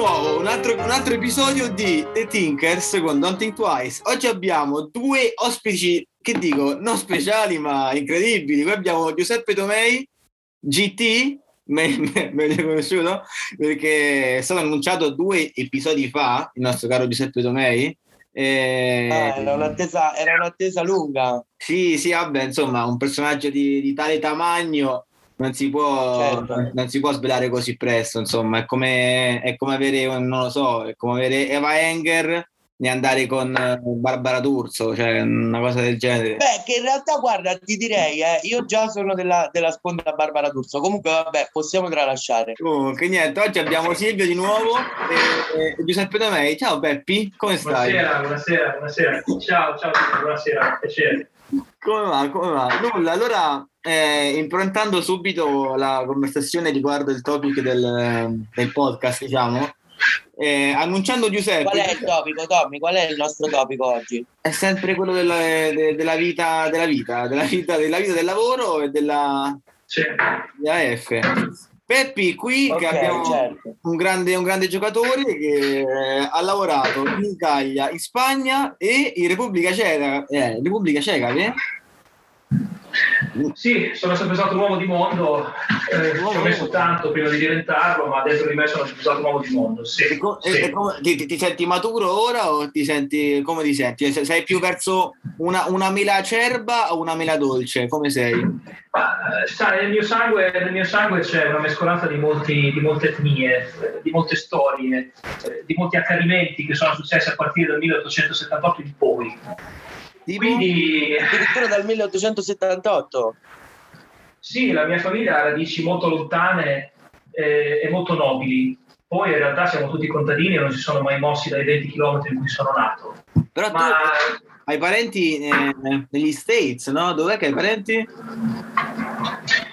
nuovo un altro, un altro, episodio di The Thinkers con Think Twice. Oggi abbiamo due ospiti, che dico, non speciali ma incredibili. Qui abbiamo Giuseppe Tomei, GT, meglio conosciuto, perché è stato annunciato due episodi fa, il nostro caro Giuseppe Tomei. E... Ah, era, un'attesa, era un'attesa lunga. Sì, sì, vabbè, insomma, un personaggio di, di tale tamagno non si può, certo. non si può svelare così presto, insomma, è come, è come avere, non lo so, è come avere Eva Enger e andare con Barbara D'Urso, cioè una cosa del genere. Beh, che in realtà, guarda, ti direi, eh, io già sono della, della sponda Barbara D'Urso, comunque vabbè, possiamo tralasciare. Comunque, niente, oggi abbiamo Silvio di nuovo e, e Giuseppe Damei. Ciao Beppi, come stai? Buonasera, buonasera, buonasera. Ciao, ciao, buonasera, piacere. Come va, come va? Nulla, allora eh, improntando subito la conversazione riguardo il topic del, del podcast, diciamo, eh, annunciando Giuseppe. Qual è il topico, Tommy? Qual è il nostro topico oggi? È sempre quello della, de, della, vita, della vita, della vita, della vita del lavoro e della, sì. della F. Peppi qui okay, che abbiamo certo. un, grande, un, grande, giocatore che eh, ha lavorato in Italia, in Spagna e in Repubblica Ceca. Eh, Repubblica Ceca, eh? Sì, sono sempre stato un uomo di mondo, eh, ci ho messo tanto prima di diventarlo, ma dentro di me sono sempre stato un uomo di mondo. Sì, e com- sì. E come, ti, ti, senti maturo ora o ti senti, come ti senti? Sei più verso una, una mela acerba o una mela dolce? Come sei? Ma, eh, sai, nel mio, sangue, nel mio sangue c'è una mescolanza di, molti, di molte etnie, di molte storie, di molti accadimenti che sono successi a partire dal 1878 in poi. Tipo? Quindi... Addirittura dal 1878? Sì, la mia famiglia ha radici molto lontane eh, e molto nobili. Poi in realtà siamo tutti contadini e non si sono mai mossi dai 20 km in cui sono nato. Però Ma... tu hai parenti eh, negli States, no? Dov'è che hai parenti?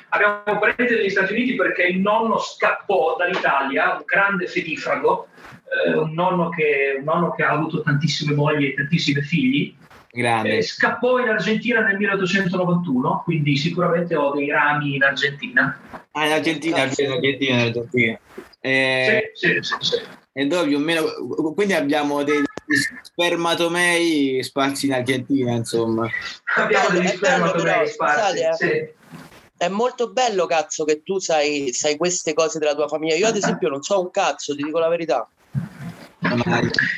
Abbiamo parenti negli Stati Uniti perché il nonno scappò dall'Italia, un grande fedifrago, eh, un, nonno che, un nonno che ha avuto tantissime mogli e tantissimi figli Grande. Eh, scappò in Argentina nel 1891, quindi sicuramente ho dei rami in Argentina. Ah, in Argentina, in Argentina, in Argentina. Eh, sì, sì, sì, E dove più o meno, quindi abbiamo dei spermatomei sparsi in Argentina, insomma. Abbiamo degli spermatomei sparsi, eh. sì. È molto bello, cazzo, che tu sai, sai queste cose della tua famiglia. Io, ad esempio, non so un cazzo, ti dico la verità.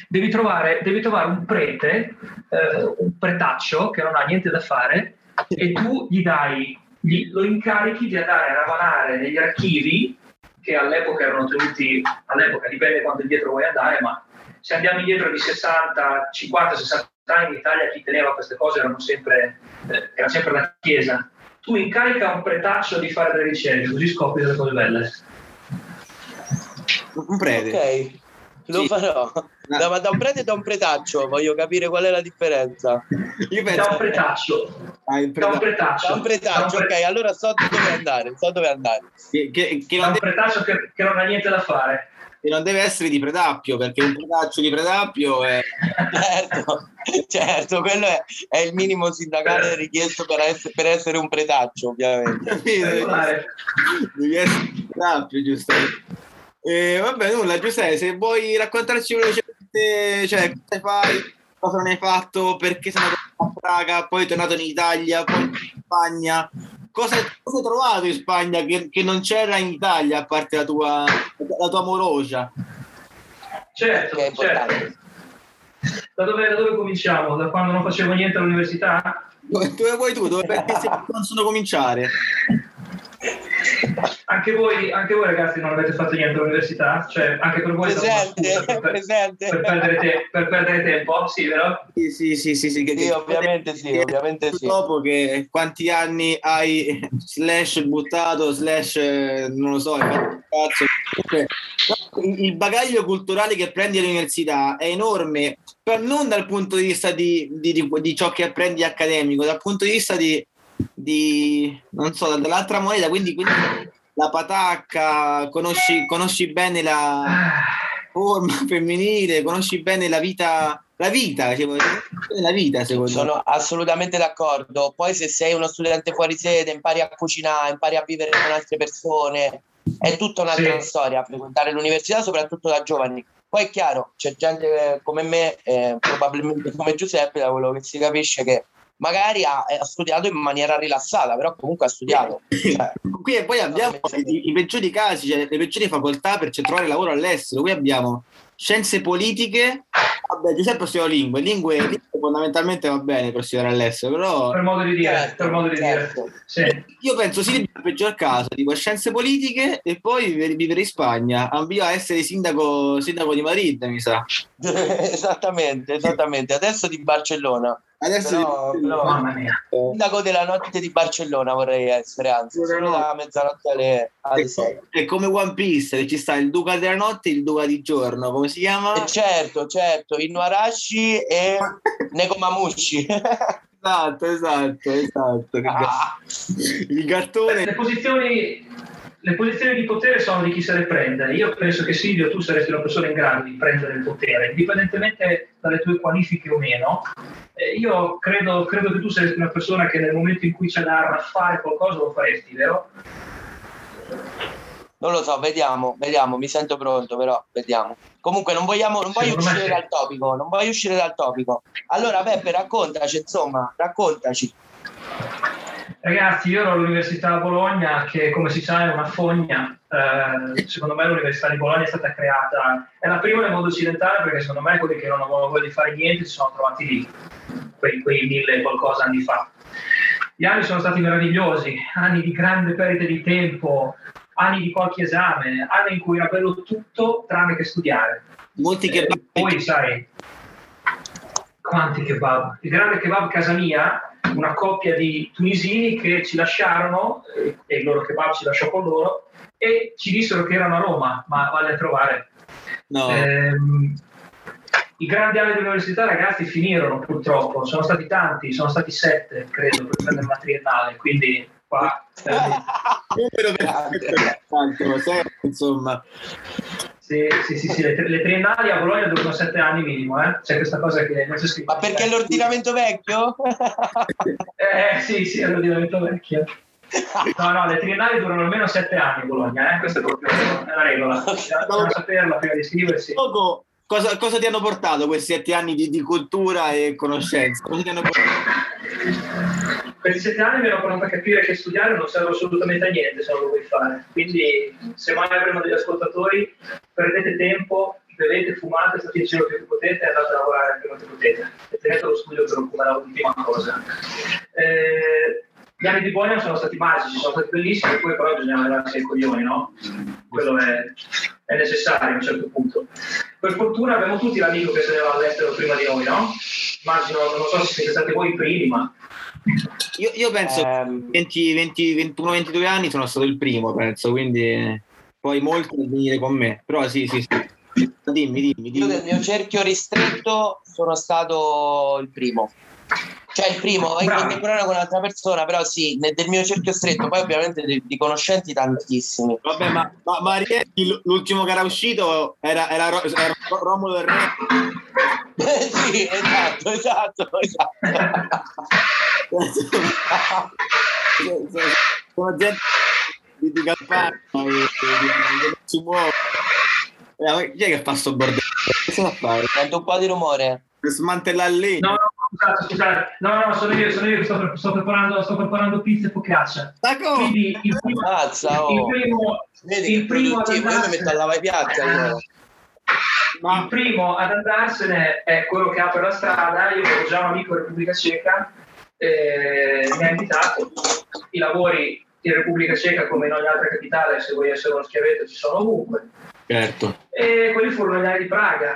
Devi trovare, devi trovare, un prete, eh, un pretaccio che non ha niente da fare e tu gli dai, gli, lo incarichi di andare a ravanare negli archivi che all'epoca erano tenuti, all'epoca dipende quanto indietro vuoi andare, ma se andiamo indietro di 60, 50, 60 anni in Italia chi teneva queste cose erano sempre, eh, era sempre la Chiesa. Tu incarica un pretaccio di fare delle ricerche, così scopri delle cose belle. Un prete. Ok. Lo sì. farò. Da, da, un prete e da un pretaccio, voglio capire qual è la differenza. Io penso... Da un pretaccio. Ah, da un pretaccio. Da un pretaccio, ok, allora so dove andare, so dove andare. Che, che, che da un pretaccio che, che non ha niente da fare e non deve essere di Predappio perché un predaccio di Predappio è certo, certo quello è, è, il minimo sindacale richiesto per essere, per essere un predaccio ovviamente devi, essere di Predappio giustamente eh, vabbè, nulla, Giuseppe, se vuoi raccontarci velocemente, cioè, cosa fai, cosa non hai fatto, perché sei andato a Praga, poi tornato in Italia, poi in Spagna. Cosa, cosa hai trovato in Spagna che, che, non c'era in Italia, a parte la tua, la tua morosia? Certo, certo. Da dove, da dove cominciamo? Da quando non facevo niente all'università? Dove, dove vuoi tu? Dove perché si possono cominciare? Anche voi, anche voi, ragazzi non avete fatto niente all'università? Cioè, anche per voi presente, è per, presente. Per, perdere te, per, perdere tempo, sì, vero? Sì, sì, sì, sì, sì, che, sì ovviamente sì, ovviamente sì. Dopo che quanti anni hai slash buttato, slash non lo so, cazzo. Il bagaglio culturale che prendi all'università è enorme, però non dal punto di vista di, di, di, di ciò che apprendi accademico, dal punto di vista di di non so, dall'altra moneta, quindi, quindi la patacca, conosci, conosci bene la forma femminile, conosci bene la vita, la vita, cioè, la vita secondo Sono me. assolutamente d'accordo. Poi se sei uno studente fuori sede, impari a cucinare, impari a vivere con altre persone, è tutta un'altra sì. storia frequentare l'università, soprattutto da giovani. Poi è chiaro, c'è gente come me, eh, probabilmente come Giuseppe, da quello che si capisce, che magari ha, ha, studiato in maniera rilassata, però comunque ha studiato. Cioè, qui e poi abbiamo i, i, peggiori casi, cioè le peggiori facoltà per trovare lavoro all'estero. Qui abbiamo scienze politiche, vabbè, Giuseppe studia lingue, lingue, lingue fondamentalmente va bene per studiare all'estero, però... Per modo di dire, certo, per modo di certo. dire. Sì. Io penso sì il peggior caso, tipo scienze politiche e poi vivere, vivere in Spagna, ambio a essere sindaco, sindaco di Madrid, mi sa. esattamente, esattamente, adesso di Barcellona. Adesso però, però, mamma mia. Sindaco della notte di Barcellona vorrei essere, anzi, solo da mezzanotte alle, alle 6. È come One Piece, che ci sta il duca della notte e il duca di giorno, come si chiama? Eh certo, certo, Inuarashi e Nekomamushi. esatto, esatto, esatto. Ah. Il gattone. Le posizioni le posizioni di potere sono di chi se le prende. Io penso che Silvio, tu saresti una persona in grado di prendere il potere, indipendentemente dalle tue qualifiche o meno. Eh, io credo, credo, che tu saresti una persona che nel momento in cui c'è da fare qualcosa lo faresti, vero? Non lo so, vediamo, vediamo, mi sento pronto, però vediamo. Comunque non vogliamo, non voglio uscire dal topico, non voglio uscire dal topico. Allora Peppe, raccontaci, insomma, raccontaci. Ragazzi, io ero all'Università di Bologna, che come si sa è una fogna. Eh, secondo me l'Università di Bologna è stata creata, è la prima nel mondo occidentale perché secondo me quelli che non avevano voglia di fare niente si sono trovati lì, quei, quei mille e qualcosa anni fa. Gli anni sono stati meravigliosi, anni di grande perdita di tempo, anni di qualche esame, anni in cui era bello tutto tranne che studiare. Molti che... Eh, poi sai, quanti kebab. Il grande kebab casa mia una coppia di tunisini che ci lasciarono, e il loro kebab ci lasciò con loro, e ci dissero che erano a Roma, ma vale a trovare. No. Ehm, I grandi anni dell'università, ragazzi, finirono purtroppo, sono stati tanti, sono stati sette, credo, per prendere una triennale, quindi qua... Numero per insomma. Sì, sì, sì, sì. Le, le, triennali a Bologna durano sette anni minimo, eh? C'è questa cosa che non c'è scritto. Ma perché è l'ordinamento vecchio? eh sì, sì, è l'ordinamento vecchio. No, no, le triennali durano almeno sette anni a Bologna, eh? questa è proprio la regola. Bisogna saperla prima di iscriversi. Cosa, cosa, ti hanno portato questi sette anni di, di cultura e conoscenza? Cosa ti hanno portato? questi sette anni mi hanno portato a capire che studiare non serve assolutamente a niente se non lo vuoi fare. Quindi, se mai avremo degli ascoltatori, perdete tempo, bevete, fumate, state in giro più che potete e andate a lavorare il prima che potete. E tenete lo studio per come la ultima cosa. Eh, gli anni di Bologna sono stati magici, sono stati bellissimi, poi però bisogna levarsi i coglioni, no? Quello è, è, necessario a un certo punto. Per fortuna abbiamo tutti l'amico che se ne va all'estero prima di noi, no? Immagino, non so se siete stati voi i primi, ma io, io penso um, 20, 20, 21, 22 anni sono stato il primo, penso, quindi poi molti a venire con me. Però sì, sì, sì. Dimmi, dimmi, dimmi. Io nel mio cerchio ristretto sono stato il primo. Cioè il primo, in contemporanea con un'altra persona, però sì, nel, del mio cerchio stretto, poi ovviamente di, di conoscenti tantissimi. Vabbè, ma, ma, ma l'ultimo che era uscito era, era, era Romolo del Re. Sì, esatto, esatto, esatto. Sono gente di, di campagna, si muove. Eh, chi è che fa sto bordello? Che si fa fare? Sento un po' di rumore. Per smantellare lì. No, no, scusate, scusate. No, no, sono io, sono io che sto, sto, preparando, sto preparando pizza e focaccia. Quindi il primo, Mazza, oh. il primo, Vedi il primo io mi metto a lavare i piatti allora. Ma il primo ad andarsene è quello che apre la strada. Io ho già un amico in Repubblica Ceca, eh, mi ha invitato. I lavori in Repubblica Ceca, come in ogni altra capitale, se vuoi essere uno schiavetto, ci sono ovunque. Certo. E quelli furono gli anni di Praga,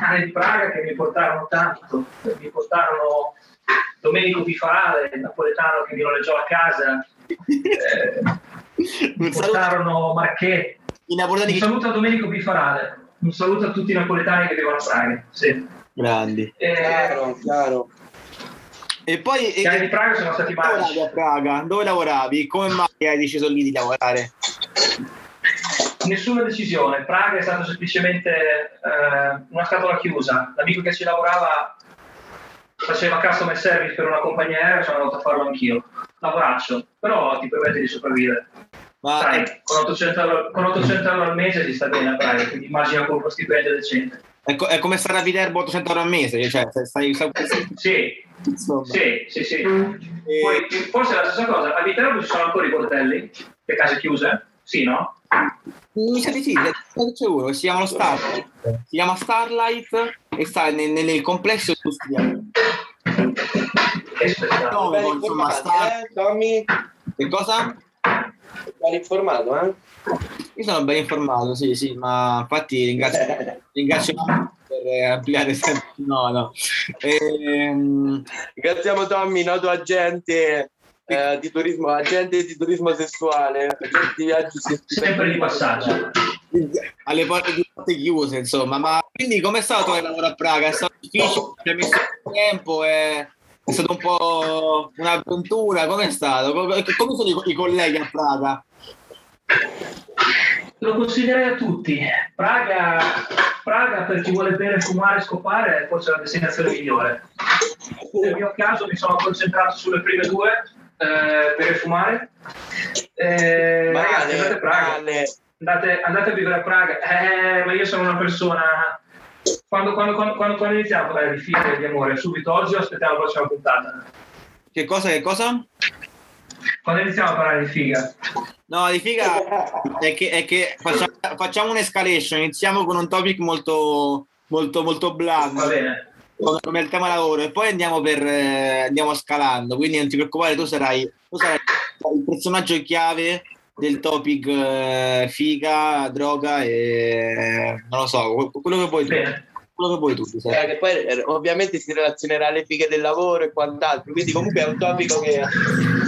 gli anni di Praga che mi portarono tanto, mi portarono Domenico Bifarale, il napoletano che mi noleggiò a casa, eh, mi portarono Marché. Un saluto a Domenico Bifarale un saluto a tutti i napoletani che vivono a Praga. Sì. Grandi. Eh, chiaro, chiaro. E poi gli anni di Praga sono stati magici. a Praga? Dove lavoravi? Come mai hai deciso lì di lavorare? Nessuna decisione. Praga è stata semplicemente eh, una scatola chiusa. L'amico che ci lavorava faceva customer service per una compagnia aerea e sono andato a farlo anch'io. Lavoraccio, però ti permette di sopravvivere. Ma Sai, con 800, euro, con 800 euro al mese si sta bene a Praga, quindi immagina con uno stipendio decente. È, co- è come stare a Viterbo 800 euro al mese, cioè stai, stai... Sì, sì, sì, sì. E... Poi, forse è la stessa cosa, a Viterbo ci sono ancora i bordelli, le case chiuse? Sì, no? Mi sa di sì, c'è uno si chiama Starlight, si chiama Starlight e sta nel, nel complesso industriale. No, insomma, Star... eh, Tommy? Che cosa? Ben informato, eh? Io sono ben informato, sì, sì, ma infatti ringrazio, ringrazio per ampliare sempre. No, no. Ehm... Ringraziamo Tommy, noto agente eh, di turismo, agente di turismo sessuale, agente di viaggi sempre di passaggio. Alle porte di porte chiuse, insomma. Ma quindi com'è stato il lavoro a Praga? È stato difficile? Ci hai messo tempo? È, è stato un po' un'avventura? Com'è stato? Come sono i, i colleghi a Praga? Lo consiglierei a tutti. Praga, Praga per chi vuole bere, fumare e scopare è forse la destinazione migliore. Nel mio caso mi sono concentrato sulle prime due, eh, bere e fumare. Eh, ragazzi, andate a Praga. Andate, andate, a vivere a Praga. Eh, ma io sono una persona... Quando, quando, quando, quando, quando iniziamo a parlare di figlio e di amore, subito oggi o aspettiamo la prossima puntata? Che cosa, che cosa? Quando iniziamo a parlare di figa? No, di figa è che, è che facciamo, facciamo, un'escalation, iniziamo con un topic molto, molto, molto blando. Va bene. Come il tema lavoro e poi andiamo, per, eh, andiamo scalando, quindi non ti preoccupare, tu sarai, tu sarai il personaggio chiave del topic eh, figa, droga e non lo so, quello che vuoi tu. Quello che vuoi tu. Eh, che poi eh, ovviamente si relazionerà alle fighe del lavoro e quant'altro, quindi comunque è un topico che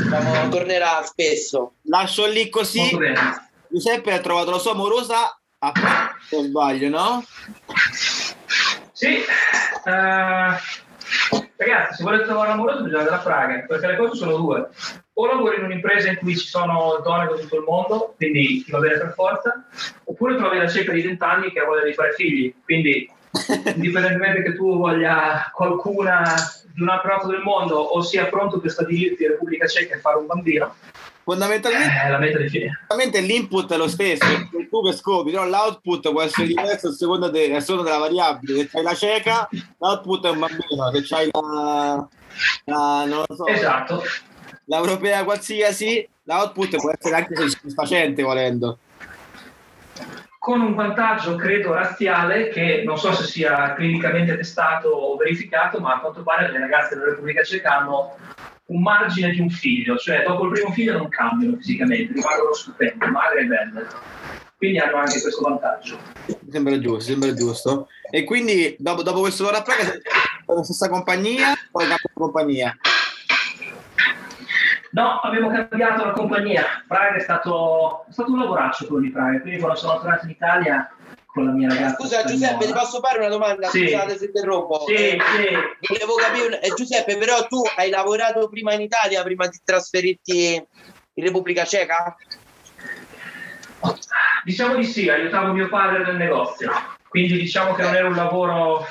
diciamo, tornerà spesso. Lascio lì così. Giuseppe ha trovato la sua amorosa a se non sbaglio, no? Sì. Uh, ragazzi, se volete trovare l'amoroso bisogna andare a Praga, perché le cose sono due. O lavori in un'impresa in cui ci sono donne da tutto il mondo, quindi ti va bene per forza, oppure trovi la cieca di 20 anni che ha voglia di fare figli, quindi indipendentemente che tu voglia qualcuna di un altro lato del mondo o sia pronto per stabilirti in Repubblica Ceca e fare un bambino, fondamentalmente, eh, la meta di fondamentalmente l'input è lo stesso, tu che scopri, però l'output può essere diverso a seconda, de, seconda della variabile. Se c'hai la cieca, l'output è un bambino, se c'hai la, la non lo so, esatto. l'europea qualsiasi, l'output può essere anche soddisfacente volendo con un vantaggio, credo, razziale che non so se sia clinicamente testato o verificato, ma a quanto pare le ragazze della Repubblica Ceca hanno un margine di un figlio, cioè dopo il primo figlio non cambiano fisicamente, rimangono stupende, magre e belle. Quindi hanno anche questo vantaggio. Sembra giusto, sembra giusto. E quindi dopo, dopo questo lavoro a Praga la stessa compagnia o hai cambiato compagnia? No, abbiamo cambiato la compagnia. Praga è stato, è stato un lavoraccio quello di Praga. Quindi quando sono tornato in Italia con la mia ragazza. Scusa Giuseppe, ti posso fare una domanda? Sì. Scusate se interrompo. Sì, eh, sì. Volevo capire, eh, Giuseppe, però tu hai lavorato prima in Italia prima di trasferirti in Repubblica Ceca? Diciamo di sì, aiutavo mio padre nel negozio. Quindi diciamo che non era un lavoro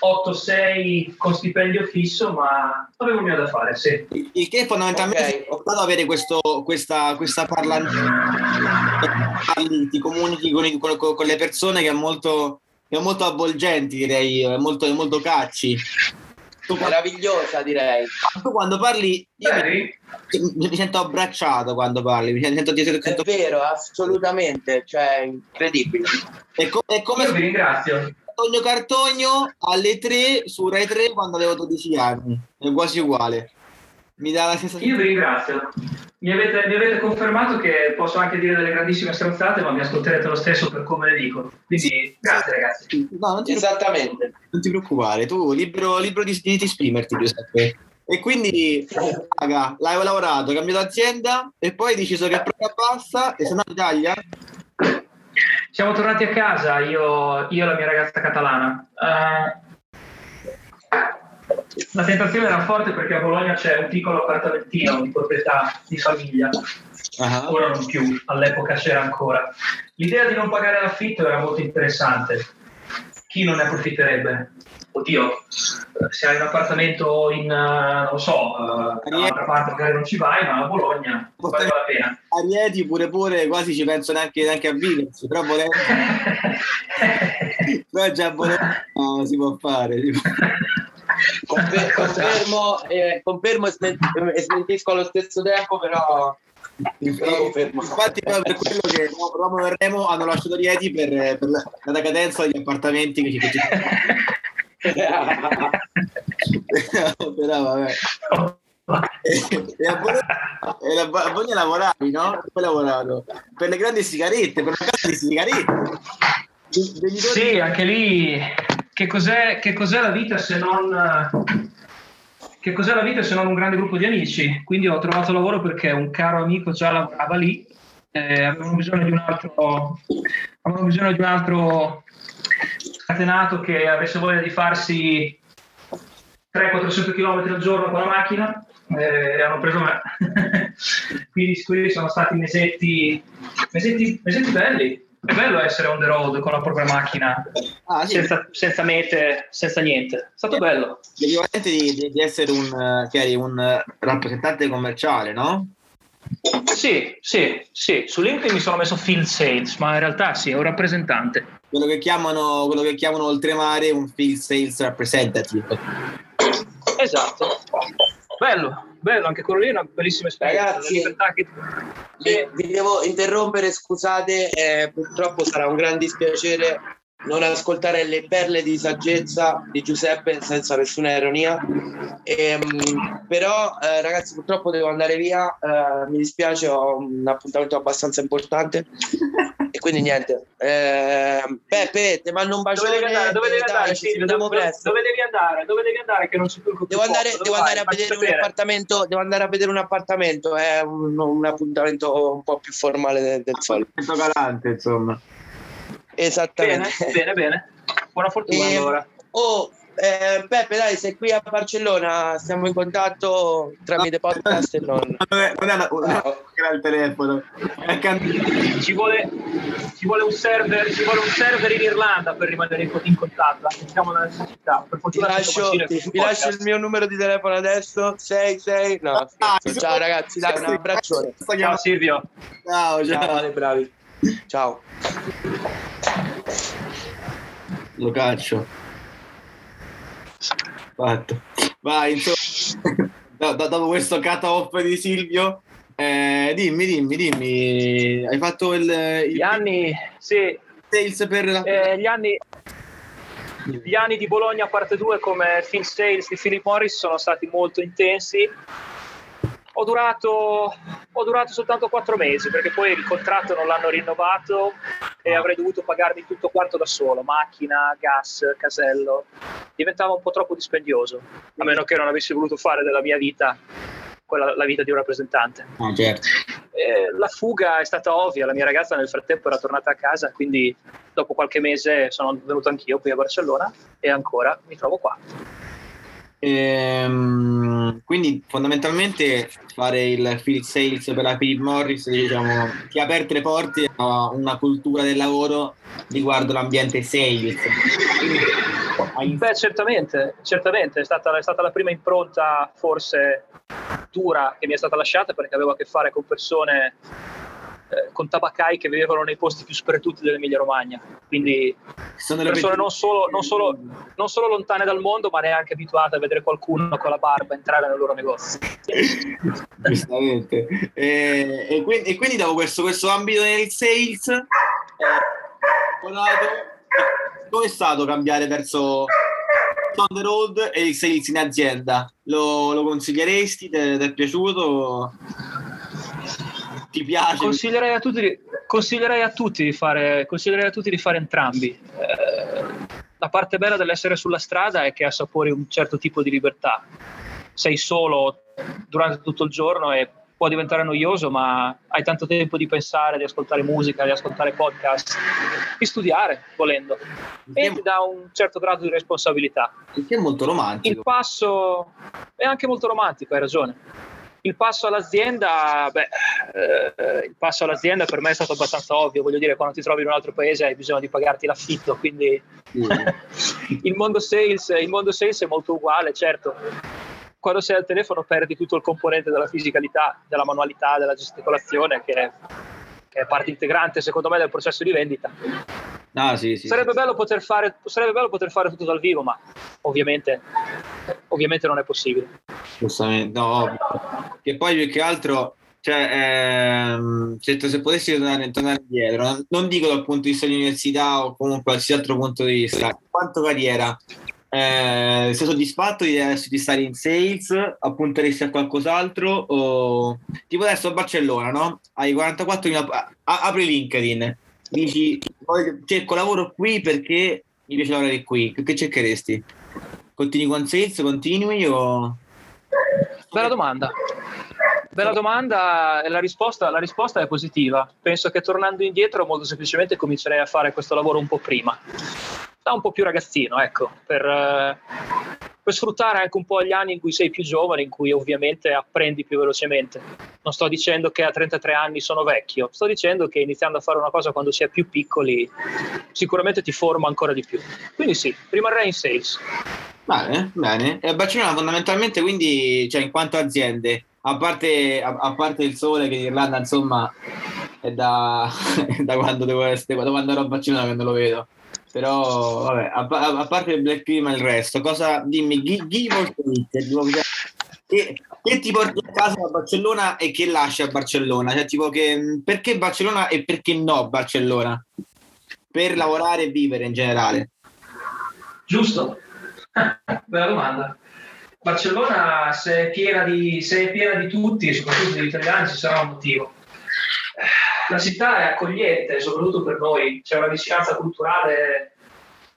8-6 con stipendio fisso, ma avevo mio da fare, sì. Il che fondamentalmente okay. è avere questo, questa, questa parlanti, ti comunichi con, con, con, le persone che è molto, che è molto avvolgenti, direi, è molto, è molto cacci. Tu, Meravigliosa, direi. Tu quando parli, io mi, mi, sento abbracciato quando parli. Mi sento, ti sento, È vero, assolutamente, cioè incredibile. È, co- è come io vi ringrazio. Antonio Cartogno alle 3 su Rai 3 quando avevo 12 anni, è quasi uguale. Mi dà la stessa Io vi ringrazio. Mi avete, mi avete, confermato che posso anche dire delle grandissime stronzate, ma mi ascolterete lo stesso per come le dico. Quindi, sì. grazie ragazzi. No, non Esattamente. Non ti preoccupare, tu libero, libero di, di esprimerti, Giuseppe. E quindi, raga, l'hai lavorato, hai cambiato azienda e poi hai deciso che proprio basta e andato in Italia siamo tornati a casa, io, io e la mia ragazza catalana. Uh, la tentazione era forte perché a Bologna c'è un piccolo appartamentino di proprietà di famiglia, uh-huh. ora non più, all'epoca c'era ancora. L'idea di non pagare l'affitto era molto interessante. Chi non ne approfitterebbe? Oddio, se hai un appartamento in, uh, non lo so, uh, da un'altra parte magari non ci vai, ma a Bologna vale la pena. A Rieti pure pure quasi ci penso neanche, neanche a viverci, però volendo... però già a Bologna no, si può fare. Si può... Confer- confermo, eh, confermo e, smentisco allo stesso tempo, però Infatti, proprio per quello che Roma e Remo hanno lasciato Rieti per, per la, la decadenza degli appartamenti che ci facevano. Però vabbè. e, a Bologna, a Bologna lavoravi, no? Poi lavorato per le grandi sigarette, per la casa di sigarette. Sì, anche lì che cos'è, che cos'è la vita se non che cos'è la vita se non un grande gruppo di amici? Quindi ho trovato lavoro perché un caro amico già lavorava lì, eh, avevano bisogno di un altro, avevano bisogno di un altro scatenato che avesse voglia di farsi 300-400 km al giorno con la macchina eh, hanno preso me. Quindi quelli sono stati mesetti, mesetti, mesetti belli, è bello essere on the road con la propria macchina, ah, sì. senza, senza, mete, senza niente. È stato eh, bello. L'equivalente di, di, di, essere un, Chiari, un rappresentante commerciale, no? Sì, sì, sì. Su LinkedIn mi sono messo field sales, ma in realtà sì, è un rappresentante. Quello che chiamano, quello che chiamano oltremare un field sales representative. Esatto. Bello, bello, anche quello lì è una bellissima esperienza. Ragazzi, che... vi, vi, devo interrompere, scusate, eh, purtroppo sarà un gran dispiacere non ascoltare le perle di saggezza di Giuseppe senza nessuna ironia. Ehm, però, eh, ragazzi, purtroppo devo andare via. Eh, mi dispiace, ho un appuntamento abbastanza importante. e quindi niente. Eh, Peppe, ti mando un bacione. Dove devi andare? Dove devi andare? Sì, dove, dove, dove, devi andare? Dove devi andare? Che non si preoccupi. Devo andare, devo andare a vedere un appartamento. Devo andare a vedere un appartamento. È un, un appuntamento un po' più formale del, del solito. galante, insomma. Esattamente. Bene, bene, bene. Buona fortuna e, allora. Oh, eh, Peppe, dai, sei qui a Barcellona, stiamo in contatto tramite podcast e non. Non è, non è una, una, una il telefono. Ci vuole, ci vuole, un server, ci vuole un server in Irlanda per rimanere in, in contatto. Diciamo la necessità. Per ti lascio, ti, ti lascio, il mio numero di telefono adesso. 66. No, ah, ciao ragazzi, dai, un abbraccione. Ciao Silvio. Ciao, ciao. ciao bravi. Ciao. Lo caccio. Fatto. Vai, insomma, dopo questo cut off di Silvio, eh, dimmi, dimmi, dimmi, hai fatto il... il gli anni, sì. Sales per la... Eh, gli anni... Gli anni di Bologna parte 2 come field sales di Philip Morris sono stati molto intensi ho durato, ho durato soltanto quattro mesi perché poi il contratto non l'hanno rinnovato e avrei dovuto pagarmi tutto quanto da solo, macchina, gas, casello. Diventava un po' troppo dispendioso, a meno che non avessi voluto fare della mia vita quella, la vita di un rappresentante. Ah, certo. la fuga è stata ovvia, la mia ragazza nel frattempo era tornata a casa, quindi dopo qualche mese sono venuto anch'io qui a Barcellona e ancora mi trovo qua. Ehm, quindi fondamentalmente fare il field sales per la Philip Morris diciamo, ti ha aperto le porte a una cultura del lavoro riguardo l'ambiente sales. Beh, certamente, certamente è stata, è stata la prima impronta forse dura che mi è stata lasciata perché avevo a che fare con persone con tabaccai che vivevano nei posti più sperduti dell'Emilia Romagna. Quindi Sono persone non solo, non, solo, non solo, lontane dal mondo, ma neanche abituate a vedere qualcuno con la barba entrare nel loro negozio. Giustamente. E, e, quindi, e, quindi, dopo questo, questo ambito nel sales, eh, come è stato cambiare verso on the road e il sales in azienda? Lo, lo consiglieresti? Ti è piaciuto? Ti piace? Consiglierei a tutti, consiglierei a tutti, di, fare, consiglierei a tutti di fare entrambi. Eh, la parte bella dell'essere sulla strada è che assapori un certo tipo di libertà. Sei solo durante tutto il giorno e può diventare noioso, ma hai tanto tempo di pensare, di ascoltare musica, di ascoltare podcast, di studiare volendo. E ti dà un certo grado di responsabilità. Il che è molto romantico. Il passo è anche molto romantico, hai ragione il passo all'azienda, beh, eh, il passo all'azienda per me è stato abbastanza ovvio, voglio dire, quando ti trovi in un altro paese hai bisogno di pagarti l'affitto, quindi mm. il, mondo sales, il mondo sales è molto uguale, certo. Quando sei al telefono perdi tutto il componente della fisicalità, della manualità, della gesticolazione, che è, che è parte integrante secondo me del processo di vendita. Ah, sì, sì, sarebbe, sì. Bello poter fare, sarebbe bello poter fare tutto dal vivo, ma ovviamente, ovviamente non è possibile. Giustamente, no, che poi più che altro, cioè, ehm, se, se potessi tornare, tornare indietro, non dico dal punto di vista dell'università o comunque qualsiasi altro punto di vista, quanto carriera, eh, sei soddisfatto di, di, stare in sales? Appunteresti a qualcos'altro? O... Tipo adesso a Barcellona, no? Hai 44 a, apri LinkedIn dici cerco lavoro qui perché mi piace lavorare qui, che cercheresti? Continui con sales, continui o... Bella domanda. Bella domanda la risposta, la risposta, è positiva. Penso che tornando indietro molto semplicemente comincerei a fare questo lavoro un po' prima, da un po' più ragazzino, ecco, per, per sfruttare anche un po' gli anni in cui sei più giovane, in cui ovviamente apprendi più velocemente. Non sto dicendo che a 33 anni sono vecchio, sto dicendo che iniziando a fare una cosa quando si è più piccoli sicuramente ti forma ancora di più. Quindi sì, rimarrei in sales. Bene, bene. E Barcellona fondamentalmente quindi, cioè in quanto aziende, a parte, a, a parte il sole che in Irlanda insomma è da, da quando devo essere, da quando ero a Barcellona che non lo vedo però, vabbè, a, a, parte il Black Cream e il resto, cosa dimmi, give or take, che, che, ti porti a casa da Barcellona e che lasci a Barcellona? Cioè, tipo che, perché Barcellona e perché no Barcellona? Per lavorare e vivere in generale. Giusto, bella domanda. Barcellona, se è, piena di, se è piena di tutti, soprattutto degli italiani, ci sarà un motivo la città è accogliente, soprattutto per noi, c'è una vicinanza culturale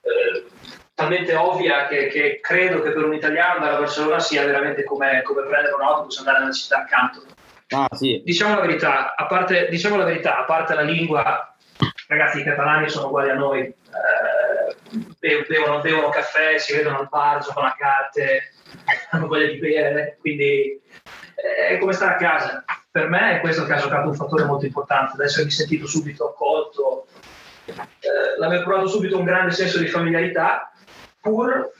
eh, talmente ovvia che, che, credo che per un italiano andare a Barcellona sia veramente come, come prendere un autobus e andare nella città accanto. Ah, sì. diciamo, la verità, a parte, diciamo la verità, a parte la lingua, ragazzi, i catalani sono uguali a noi, eh, bevono, bevono, caffè, si vedono al bar, giocano a carte, hanno voglia di bere, quindi è come stare a casa per me è questo che ha giocato un fattore molto importante, ad essermi sentito subito accolto, eh, l'aver provato subito un grande senso di familiarità, pur,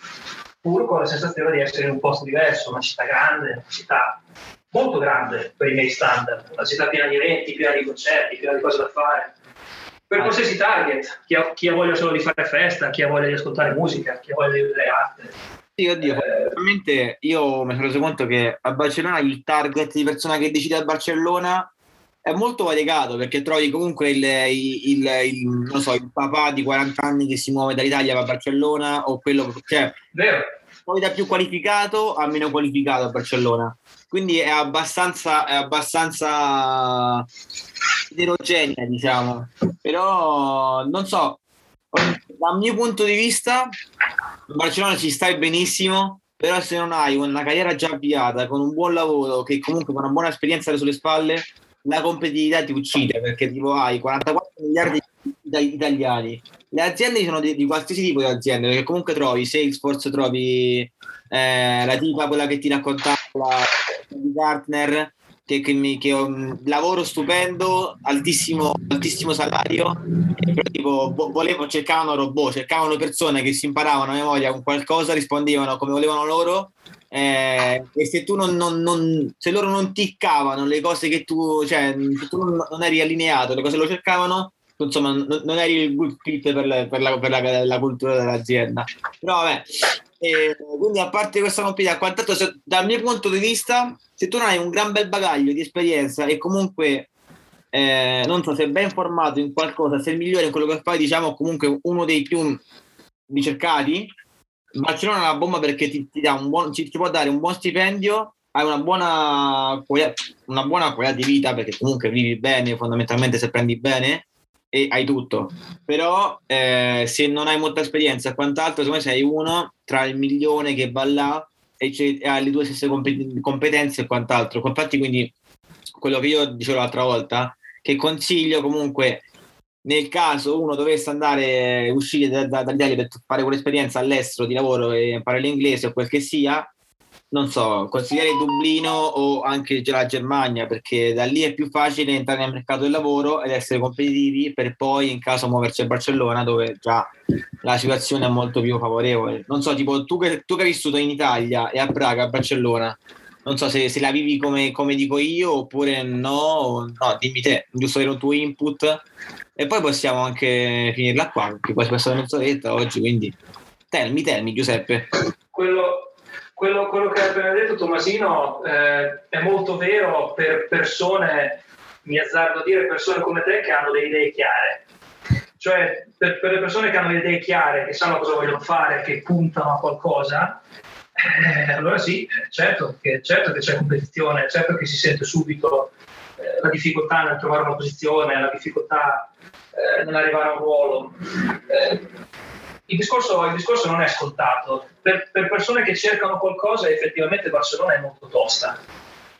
pur, con la sensazione di essere in un posto diverso, una città grande, una città molto grande per i miei standard, una città piena di eventi, piena di concerti, piena di cose da fare. Per ah. qualsiasi target, chi ha, chi ha voglia solo di fare festa, chi ha voglia di ascoltare musica, chi ha voglia di vedere arte sì, oddio, eh, io mi sono reso conto che a Barcellona il target di persona che decide a Barcellona è molto variegato perché trovi comunque il, il, il, non so, il papà di 40 anni che si muove dall'Italia a Barcellona o quello cioè, Vero. poi da più qualificato a meno qualificato a Barcellona quindi è abbastanza, è abbastanza eterogenea diciamo però non so dal mio punto di vista Barcellona ci stai benissimo, però se non hai una carriera già avviata, con un buon lavoro, che comunque con una buona esperienza sulle spalle, la competitività ti uccide perché tipo hai 44 miliardi di italiani. Le aziende sono di, di qualsiasi tipo di aziende, perché comunque trovi Salesforce, trovi eh, la tipa, quella che ti raccontava, di partner, che, che, mi, che ho un lavoro stupendo, altissimo, altissimo salario, però tipo volevo, cercavano robot, cercavano persone che si imparavano a memoria con qualcosa, rispondevano come volevano loro eh, e se tu non, non, non, se loro non ticcavano le cose che tu, cioè se tu non, non eri allineato, le cose lo cercavano, insomma non, eri il good fit per, la, per, la, per la, la cultura dell'azienda. Però vabbè, e quindi a parte questa competitività, quant'altro, se, dal mio punto di vista, se tu non hai un gran bel bagaglio di esperienza e comunque eh, non so, sei ben formato in qualcosa, sei il migliore in quello che fai, diciamo comunque uno dei più ricercati, Barcellona è una bomba perché ti, ti, buon, ti, ti può dare un buon stipendio, hai una buona, una buona qualità di vita perché comunque vivi bene, fondamentalmente se prendi bene, e hai tutto. Però eh, se non hai molta esperienza quant'altro, secondo me sei uno tra il milione che va là e, e ha le tue stesse competenze e quant'altro. Infatti, quindi quello che io dicevo l'altra volta, che consiglio comunque nel caso uno dovesse andare uscire da, da, dall'Italia per fare quell'esperienza all'estero di lavoro e imparare l'inglese o quel che sia, non so, consigliare Dublino o anche la Germania, perché da lì è più facile entrare nel mercato del lavoro ed essere competitivi per poi in caso muoversi a Barcellona dove già la situazione è molto più favorevole. Non so, tipo tu che, tu che hai vissuto in Italia e a Praga, a Barcellona, non so se, se la vivi come, come, dico io oppure no, no, dimmi te, giusto avere un tuo input e poi possiamo anche finirla qua, perché poi si passa la mezz'oretta oggi, quindi telmi, telmi Giuseppe. Quello, quello, quello, che ha appena detto Tomasino eh, è molto vero per persone, mi azzardo a dire, persone come te che hanno delle idee chiare. Cioè, per, per le persone che hanno le idee chiare, che sanno cosa vogliono fare, che puntano a qualcosa, eh, allora sì, certo che, certo che, c'è competizione, certo che si sente subito eh, la difficoltà nel trovare una posizione, la difficoltà eh, nell'arrivare a un ruolo. Il discorso, il discorso, non è scontato. Per, per, persone che cercano qualcosa, effettivamente Barcellona è molto tosta.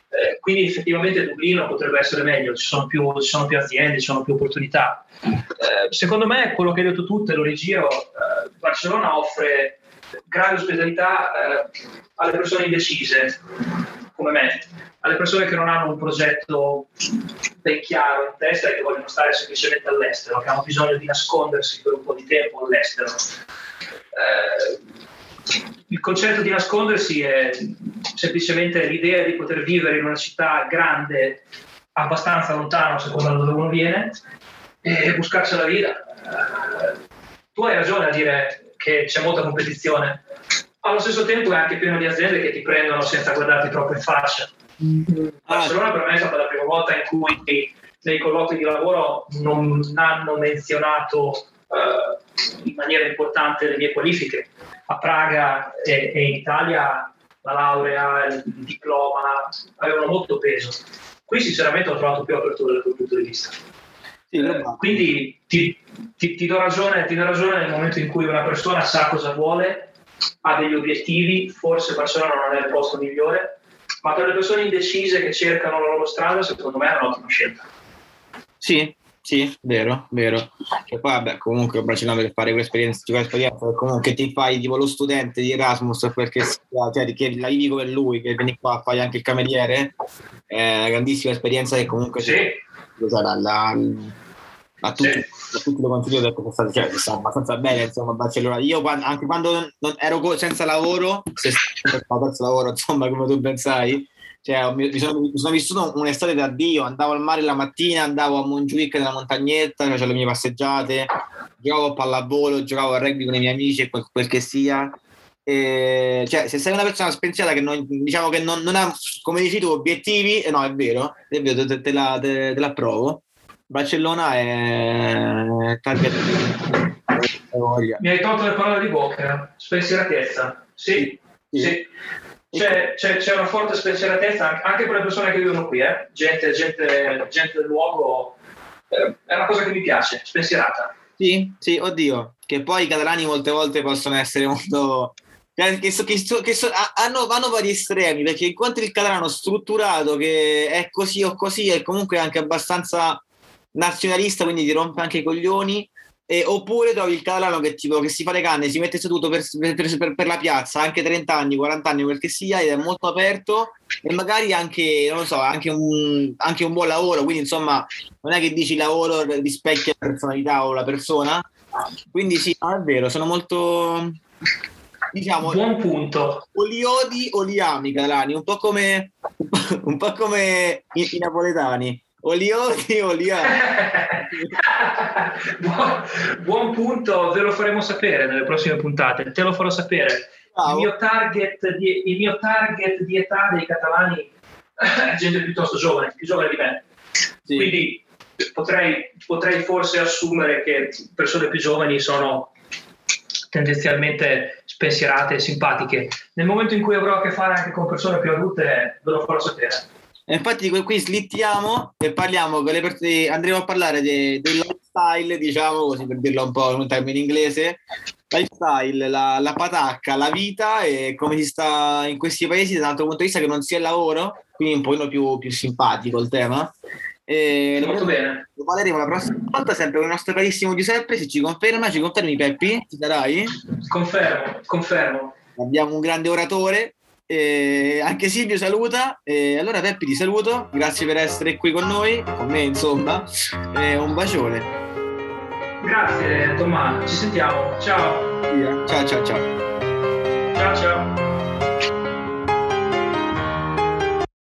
Eh, quindi effettivamente Dublino potrebbe essere meglio, ci sono più, ci sono più aziende, ci sono più opportunità. Eh, secondo me, quello che hai detto tu, te lo rigiro, eh, Barcellona offre grande ospitalità eh, alle persone indecise, come me, alle persone che non hanno un progetto ben chiaro in testa e che vogliono stare semplicemente all'estero, che hanno bisogno di nascondersi per un po' di tempo all'estero. Eh, il concetto di nascondersi è semplicemente l'idea di poter vivere in una città grande, abbastanza lontano secondo da dove uno viene, e buscarsi la vita. Eh, tu hai ragione a dire che c'è molta competizione. Allo stesso tempo è anche pieno di aziende che ti prendono senza guardarti troppo in faccia. Mm-hmm. Barcellona per me è stata la prima volta in cui nei colloqui di lavoro non hanno menzionato uh, in maniera importante le mie qualifiche. A Praga e, e in Italia la laurea, il diploma avevano molto peso. Qui sinceramente ho trovato più apertura dal quel punto di vista. Eh, quindi ti, ti, ti, do ragione, ti do ragione nel momento in cui una persona sa cosa vuole, ha degli obiettivi, forse Barcellona non è il posto migliore, ma per le persone indecise che cercano la loro strada, secondo me è un'ottima scelta. Sì, sì, vero, vero. Che poi, vabbè, comunque Barcellona per fare quell'esperienza, quell'esperienza comunque ti fai tipo lo studente di Erasmus perché cioè, che la vivi come lui, che vieni qua a fare anche il cameriere, è una grandissima esperienza che comunque sì. cioè, la, la, a tutti, sì. a tutti lo consiglio perché sono stati cioè, sta abbastanza bene insomma a Barcellona. Io quando, anche quando ero senza lavoro se stavo senza lavoro insomma come tu pensai cioè, mi, sono, mi, sono, vissuto un'estate da Dio. Andavo al mare la mattina andavo a Montjuic nella montagnetta facevo le mie passeggiate giocavo a pallavolo giocavo a rugby con i miei amici quel, quel che sia. E, cioè, se sei una persona spensiata che non, diciamo che non, non ha come dici tu obiettivi eh, no è vero, è vero te, te, la, te, te la provo Barcellona è target. Mi hai tolto le parole di bocca, spensieratezza. Sì, sì. sì. C'è, c'è, c'è, una forte spensieratezza anche per le persone che vivono qui, eh? gente, gente, gente, del luogo. Eh, è una cosa che mi piace, spensierata. Sì, sì, oddio, che poi i catalani molte volte possono essere molto che, so, che, so, che so, hanno, vanno vari estremi perché incontri il catalano strutturato che è così o così e comunque anche abbastanza nazionalista, quindi ti rompe anche i coglioni. E, oppure trovi il catalano che, tipo, che si fa le canne, si mette seduto per, per, per, per, la piazza, anche 30 anni, 40 anni, quel che sia, ed è molto aperto e magari anche, non lo so, anche un, anche un buon lavoro. Quindi, insomma, non è che dici lavoro rispecchia la personalità o la persona. Quindi, sì, è vero, sono molto. Diciamo, buon punto. O li odi o li ami, catalani, un po' come, un po come i, i napoletani Olioni, Olioni. buon, buon punto, ve lo faremo sapere nelle prossime puntate, te lo farò sapere. Il mio, target di, il mio target di età dei catalani è gente piuttosto giovane, più giovane di me. Sì. Quindi potrei, potrei forse assumere che persone più giovani sono tendenzialmente spensierate e simpatiche. Nel momento in cui avrò a che fare anche con persone più adulte, ve lo farò sapere. E infatti qui slittiamo e parliamo con le persone, andremo a parlare de, del lifestyle, diciamo così per dirlo un po' in un termine inglese, lifestyle, la, la patacca, la vita e come si sta in questi paesi da un altro punto di vista che non sia il lavoro, quindi un po' più, più simpatico il tema. E Molto bene. Lo parleremo la prossima volta sempre con il nostro carissimo Giuseppe, se ci conferma, ci confermi Peppi? Ci darai? Confermo, confermo. Abbiamo un grande oratore E anche Silvio saluta. E allora Peppi ti saluto, grazie per essere qui con noi, con me insomma. E un bacione. Grazie Tommaso, ci sentiamo. Ciao. Ciao ciao ciao. Ciao ciao.